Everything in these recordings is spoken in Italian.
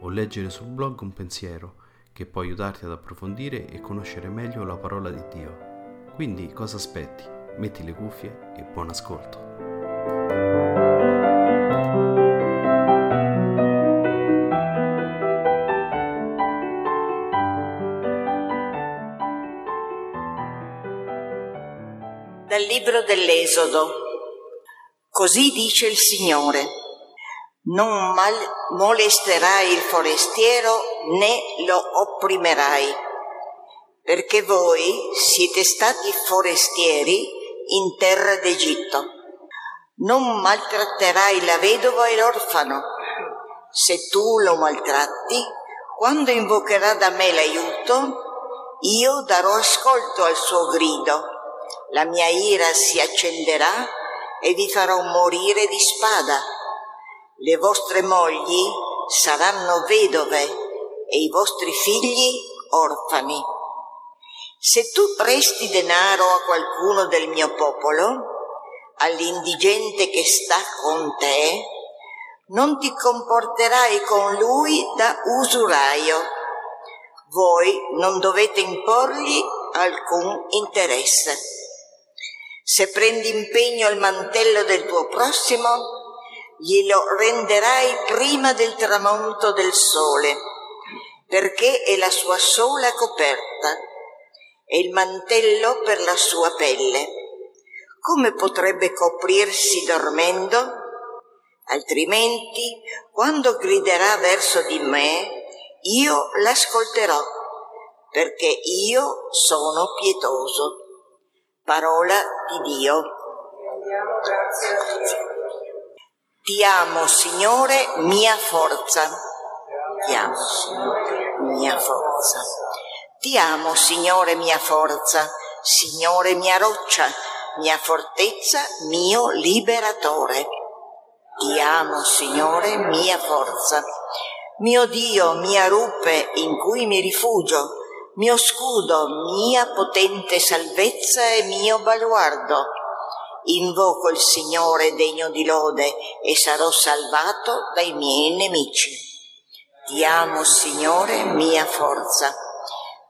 o leggere sul blog un pensiero che può aiutarti ad approfondire e conoscere meglio la parola di Dio. Quindi cosa aspetti? Metti le cuffie e buon ascolto. Dal libro dell'Esodo. Così dice il Signore. Non mal- molesterai il forestiero né lo opprimerai, perché voi siete stati forestieri in terra d'Egitto. Non maltratterai la vedova e l'orfano. Se tu lo maltratti, quando invocherà da me l'aiuto, io darò ascolto al suo grido. La mia ira si accenderà e vi farò morire di spada. Le vostre mogli saranno vedove e i vostri figli orfani. Se tu presti denaro a qualcuno del mio popolo, all'indigente che sta con te, non ti comporterai con lui da usuraio. Voi non dovete imporgli alcun interesse. Se prendi impegno al mantello del tuo prossimo, glielo renderai prima del tramonto del sole, perché è la sua sola coperta e il mantello per la sua pelle. Come potrebbe coprirsi dormendo? Altrimenti, quando griderà verso di me, io l'ascolterò, perché io sono pietoso. Parola di Dio. Ti amo, Signore, mia forza. Ti amo, Signore, mia forza. Ti amo, Signore, mia forza, Signore, mia roccia, mia fortezza, mio liberatore. Ti amo, Signore, mia forza, mio Dio, mia rupe in cui mi rifugio, mio scudo, mia potente salvezza e mio baluardo. Invoco il Signore degno di lode e sarò salvato dai miei nemici. Ti amo, Signore, mia forza.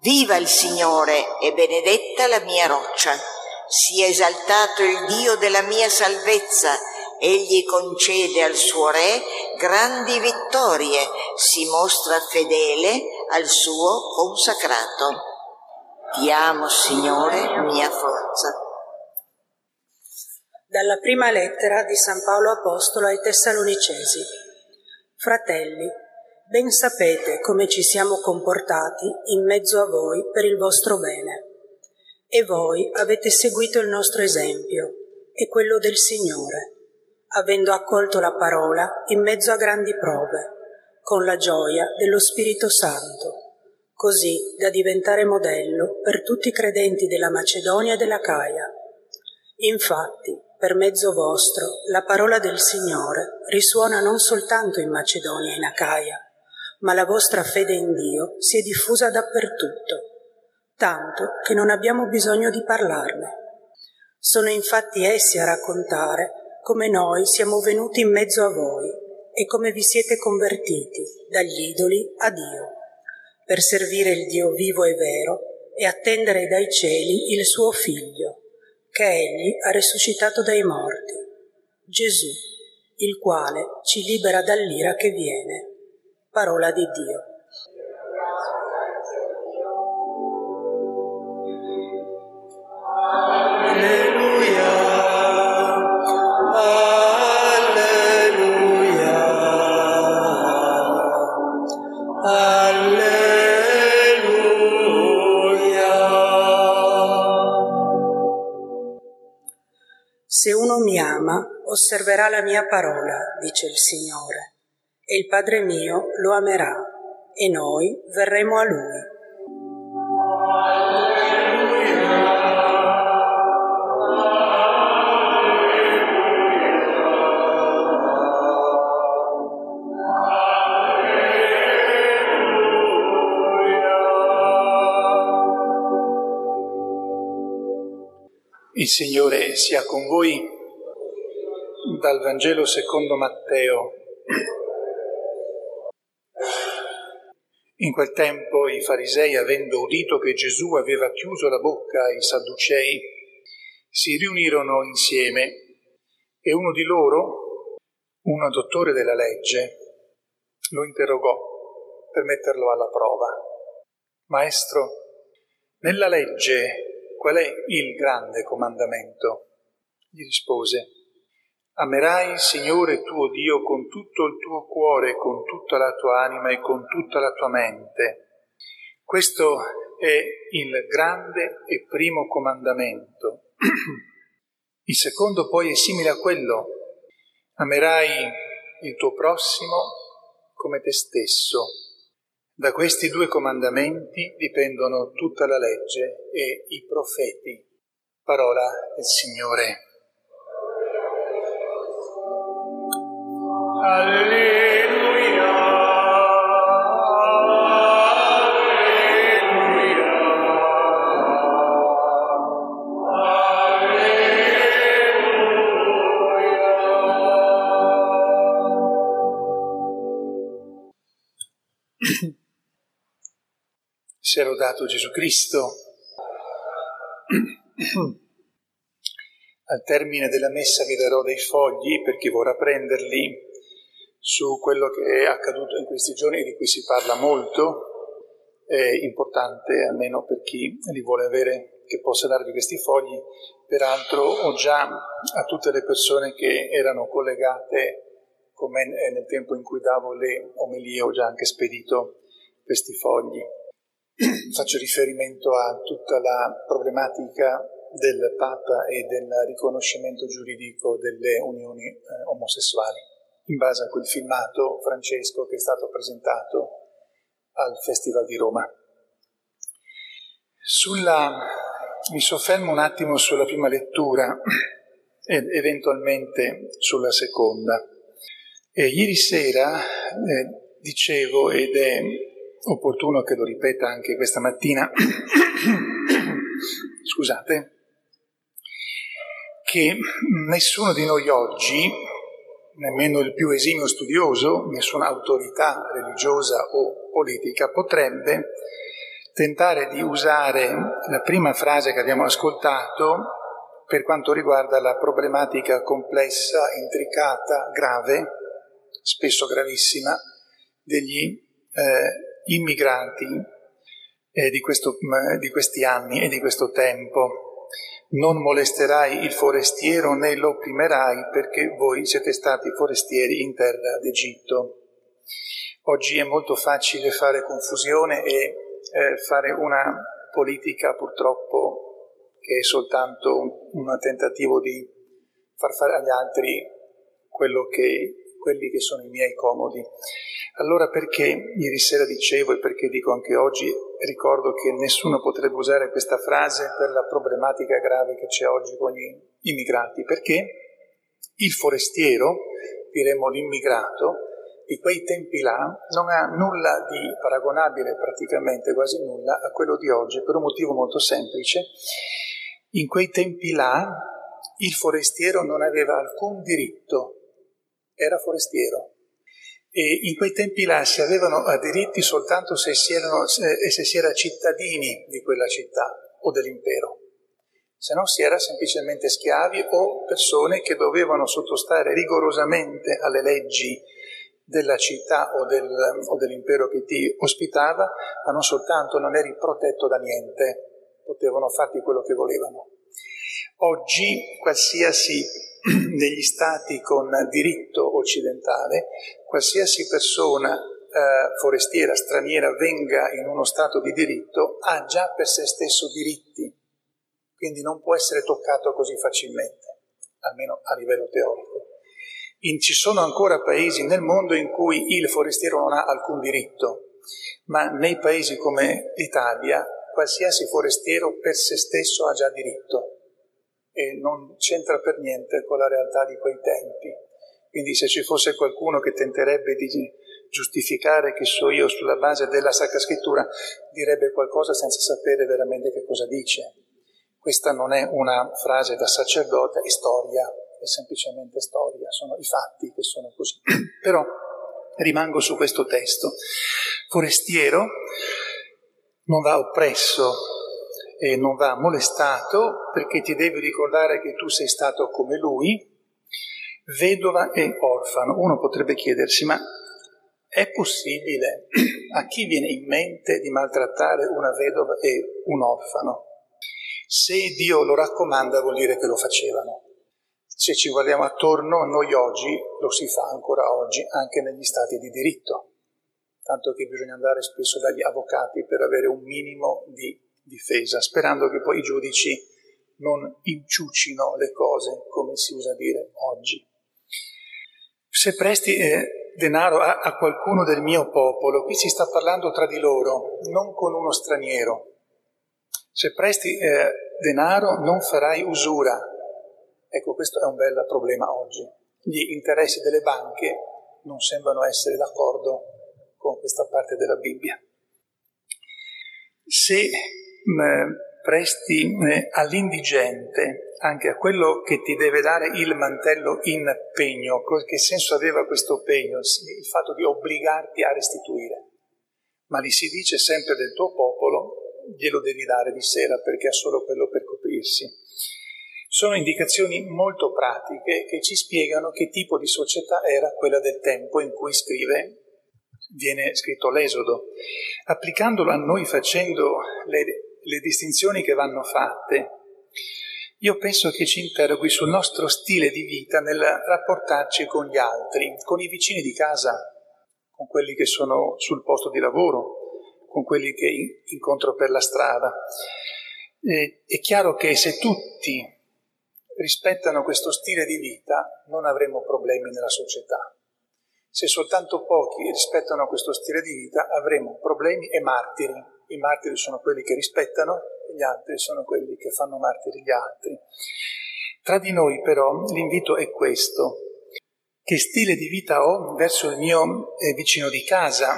Viva il Signore e benedetta la mia roccia. Sia esaltato il Dio della mia salvezza. Egli concede al suo Re grandi vittorie, si mostra fedele al suo consacrato. Ti amo, Signore, mia forza. Dalla prima lettera di San Paolo Apostolo ai Tessalonicesi. Fratelli, ben sapete come ci siamo comportati in mezzo a voi per il vostro bene. E voi avete seguito il nostro esempio e quello del Signore, avendo accolto la parola in mezzo a grandi prove, con la gioia dello Spirito Santo, così da diventare modello per tutti i credenti della Macedonia e della Caia. Infatti, per mezzo vostro, la parola del Signore risuona non soltanto in Macedonia e in Acaia, ma la vostra fede in Dio si è diffusa dappertutto, tanto che non abbiamo bisogno di parlarne. Sono infatti essi a raccontare come noi siamo venuti in mezzo a voi e come vi siete convertiti dagli idoli a Dio, per servire il Dio vivo e vero e attendere dai cieli il suo figlio, che egli ha risuscitato dai morti, Gesù, il quale ci libera dall'ira che viene. Parola di Dio. Osserverà la mia parola, dice il Signore, e il Padre mio lo amerà, e noi verremo a lui. Il Signore sia con voi dal Vangelo secondo Matteo. In quel tempo i farisei, avendo udito che Gesù aveva chiuso la bocca ai sadducei, si riunirono insieme e uno di loro, un dottore della legge, lo interrogò per metterlo alla prova. Maestro, nella legge qual è il grande comandamento? Gli rispose, amerai il Signore tuo Dio con tutto il tuo cuore, con tutta la tua anima e con tutta la tua mente. Questo è il grande e primo comandamento. Il secondo poi è simile a quello. Amerai il tuo prossimo come te stesso. Da questi due comandamenti dipendono tutta la legge e i profeti. Parola del Signore. Sia lodato Gesù Cristo. Al termine della messa vi darò dei fogli per chi vorrà prenderli su quello che è accaduto in questi giorni di cui si parla molto. È importante, almeno per chi li vuole avere, che possa darvi questi fogli. Peraltro ho già a tutte le persone che erano collegate con me nel tempo in cui davo le omelie, ho già anche spedito questi fogli. Faccio riferimento a tutta la problematica del Papa e del riconoscimento giuridico delle unioni eh, omosessuali, in base a quel filmato francesco che è stato presentato al Festival di Roma. Sulla, mi soffermo un attimo sulla prima lettura ed eventualmente sulla seconda. E ieri sera eh, dicevo, ed è opportuno che lo ripeta anche questa mattina, scusate, che nessuno di noi oggi, nemmeno il più esimio studioso, nessuna autorità religiosa o politica, potrebbe tentare di usare la prima frase che abbiamo ascoltato per quanto riguarda la problematica complessa, intricata, grave, spesso gravissima, degli eh, immigranti eh, di, questo, di questi anni e di questo tempo. Non molesterai il forestiero né lo opprimerai perché voi siete stati forestieri in terra d'Egitto. Oggi è molto facile fare confusione e eh, fare una politica purtroppo che è soltanto un, un tentativo di far fare agli altri quello che, quelli che sono i miei comodi. Allora perché ieri sera dicevo e perché dico anche oggi, ricordo che nessuno potrebbe usare questa frase per la problematica grave che c'è oggi con gli immigrati, perché il forestiero, diremmo l'immigrato, di quei tempi là non ha nulla di paragonabile, praticamente quasi nulla, a quello di oggi, per un motivo molto semplice. In quei tempi là il forestiero non aveva alcun diritto, era forestiero. E in quei tempi là si avevano diritti soltanto se si, erano, se si era cittadini di quella città o dell'impero, se no si era semplicemente schiavi o persone che dovevano sottostare rigorosamente alle leggi della città o, del, o dell'impero che ti ospitava, ma non soltanto non eri protetto da niente, potevano farti quello che volevano. Oggi qualsiasi negli stati con diritto occidentale, qualsiasi persona eh, forestiera, straniera, venga in uno stato di diritto, ha già per se stesso diritti, quindi non può essere toccato così facilmente, almeno a livello teorico. In, ci sono ancora paesi nel mondo in cui il forestiero non ha alcun diritto, ma nei paesi come l'Italia qualsiasi forestiero per se stesso ha già diritto e non c'entra per niente con la realtà di quei tempi. Quindi se ci fosse qualcuno che tenterebbe di giustificare che so io sulla base della Sacra Scrittura, direbbe qualcosa senza sapere veramente che cosa dice. Questa non è una frase da sacerdote, è storia, è semplicemente storia, sono i fatti che sono così. Però rimango su questo testo. Forestiero non va oppresso e non va molestato perché ti devi ricordare che tu sei stato come lui, vedova e orfano. Uno potrebbe chiedersi, ma è possibile a chi viene in mente di maltrattare una vedova e un orfano? Se Dio lo raccomanda vuol dire che lo facevano. Se ci guardiamo attorno, noi oggi lo si fa ancora oggi anche negli stati di diritto, tanto che bisogna andare spesso dagli avvocati per avere un minimo di difesa, sperando che poi i giudici non inciucino le cose, come si usa dire oggi. Se presti eh, denaro a, a qualcuno del mio popolo, qui si sta parlando tra di loro, non con uno straniero. Se presti eh, denaro non farai usura, Ecco, questo è un bel problema oggi. Gli interessi delle banche non sembrano essere d'accordo con questa parte della Bibbia. Se mh, presti mh, all'indigente, anche a quello che ti deve dare il mantello in pegno, che senso aveva questo pegno? Il fatto di obbligarti a restituire. Ma gli si dice sempre del tuo popolo, glielo devi dare di sera perché ha solo quello per coprirsi sono indicazioni molto pratiche che ci spiegano che tipo di società era quella del tempo in cui scrive, viene scritto l'Esodo. Applicandolo a noi facendo le, le distinzioni che vanno fatte, io penso che ci interroghi sul nostro stile di vita nel rapportarci con gli altri, con i vicini di casa, con quelli che sono sul posto di lavoro, con quelli che incontro per la strada. Eh, è chiaro che se tutti rispettano questo stile di vita, non avremo problemi nella società. Se soltanto pochi rispettano questo stile di vita, avremo problemi e martiri. I martiri sono quelli che rispettano, gli altri sono quelli che fanno martiri gli altri. Tra di noi però l'invito è questo. Che stile di vita ho verso il mio eh, vicino di casa?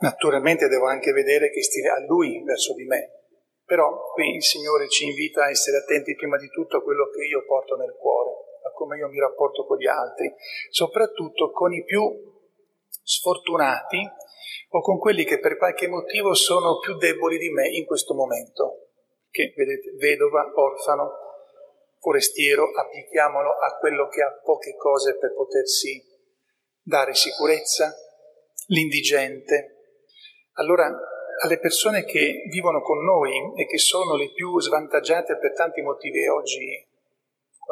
Naturalmente devo anche vedere che stile ha lui verso di me. Però qui il Signore ci invita a essere attenti prima di tutto a quello che io porto nel cuore, a come io mi rapporto con gli altri, soprattutto con i più sfortunati o con quelli che per qualche motivo sono più deboli di me in questo momento. Che vedete, vedova, orfano, forestiero, applichiamolo a quello che ha poche cose per potersi dare sicurezza, l'indigente. Allora alle persone che vivono con noi e che sono le più svantaggiate per tanti motivi oggi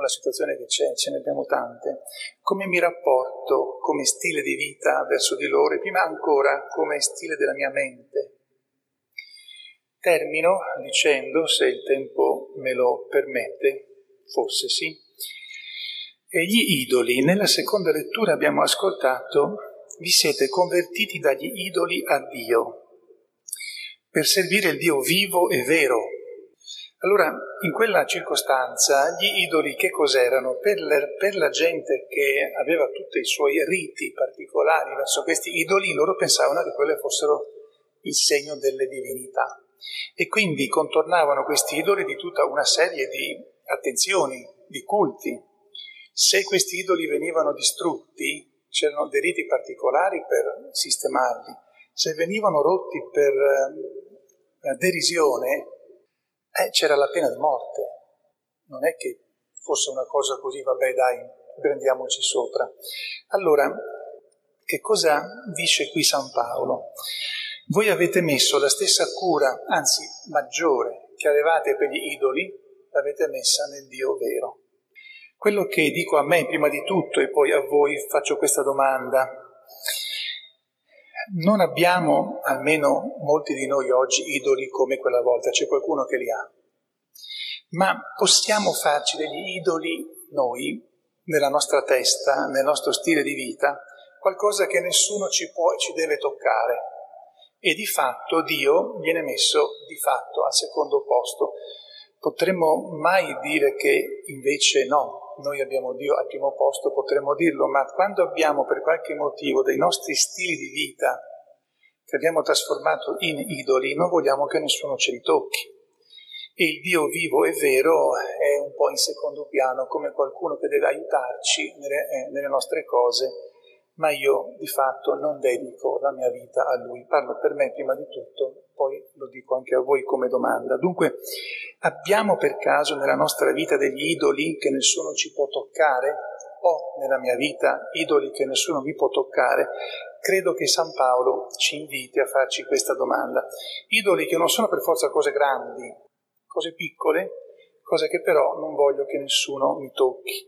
con la situazione che c'è, ce ne abbiamo tante, come mi rapporto come stile di vita verso di loro e prima ancora come stile della mia mente. Termino dicendo, se il tempo me lo permette, forse sì, gli idoli. Nella seconda lettura abbiamo ascoltato, vi siete convertiti dagli idoli a Dio per servire il Dio vivo e vero. Allora, in quella circostanza, gli idoli che cos'erano? Per, le, per la gente che aveva tutti i suoi riti particolari verso questi idoli, loro pensavano che quelle fossero il segno delle divinità. E quindi contornavano questi idoli di tutta una serie di attenzioni, di culti. Se questi idoli venivano distrutti, c'erano dei riti particolari per sistemarli. Se venivano rotti per eh, derisione, eh, c'era la pena di morte. Non è che fosse una cosa così, vabbè dai, prendiamoci sopra. Allora, che cosa dice qui San Paolo? Voi avete messo la stessa cura, anzi maggiore, che avevate per gli idoli, l'avete messa nel Dio vero. Quello che dico a me prima di tutto e poi a voi faccio questa domanda. Non abbiamo, almeno molti di noi oggi, idoli come quella volta, c'è qualcuno che li ha. Ma possiamo farci degli idoli noi, nella nostra testa, nel nostro stile di vita, qualcosa che nessuno ci può e ci deve toccare e di fatto Dio viene messo di fatto al secondo posto. Potremmo mai dire che invece no, noi abbiamo Dio al primo posto, potremmo dirlo, ma quando abbiamo per qualche motivo dei nostri stili di vita che abbiamo trasformato in idoli, non vogliamo che nessuno ce li tocchi. E il Dio vivo e vero è un po' in secondo piano, come qualcuno che deve aiutarci nelle, eh, nelle nostre cose ma io di fatto non dedico la mia vita a lui. Parlo per me prima di tutto, poi lo dico anche a voi come domanda. Dunque, abbiamo per caso nella nostra vita degli idoli che nessuno ci può toccare? O nella mia vita idoli che nessuno mi può toccare? Credo che San Paolo ci inviti a farci questa domanda. Idoli che non sono per forza cose grandi, cose piccole, cose che però non voglio che nessuno mi tocchi,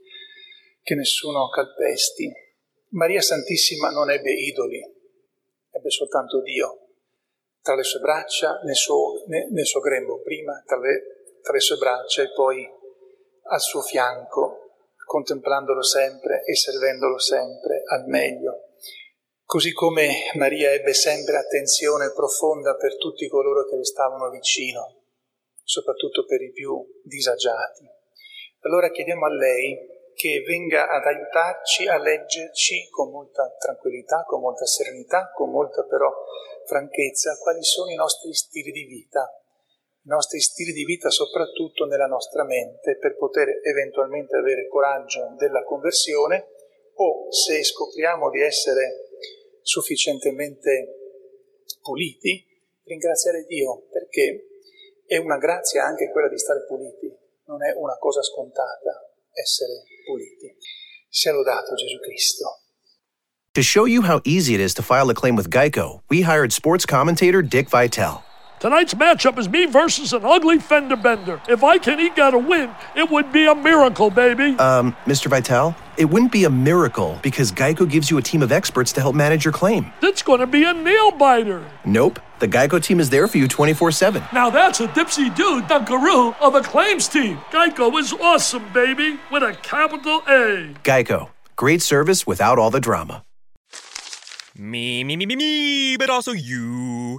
che nessuno calpesti. Maria Santissima non ebbe idoli, ebbe soltanto Dio. Tra le sue braccia, nel suo, nel suo grembo prima, tra le, tra le sue braccia e poi al suo fianco, contemplandolo sempre e servendolo sempre al meglio. Così come Maria ebbe sempre attenzione profonda per tutti coloro che le stavano vicino, soprattutto per i più disagiati. Allora chiediamo a lei che venga ad aiutarci a leggerci con molta tranquillità, con molta serenità, con molta però franchezza quali sono i nostri stili di vita, i nostri stili di vita soprattutto nella nostra mente per poter eventualmente avere coraggio della conversione o se scopriamo di essere sufficientemente puliti, ringraziare Dio perché è una grazia anche quella di stare puliti, non è una cosa scontata essere puliti. Sia lodato Gesù Cristo. To show you how easy it is to file a claim with Geico, we hired sports commentator Dick Vitale. Tonight's matchup is me versus an ugly fender bender. If I can eke out a win, it would be a miracle, baby. Um, Mr. Vitale, it wouldn't be a miracle because Geico gives you a team of experts to help manage your claim. It's going to be a nail biter. Nope. The Geico team is there for you 24 7. Now that's a dipsy dude dunkaroo of a claims team. Geico is awesome, baby, with a capital A. Geico. Great service without all the drama. Me, me, me, me, me, but also you.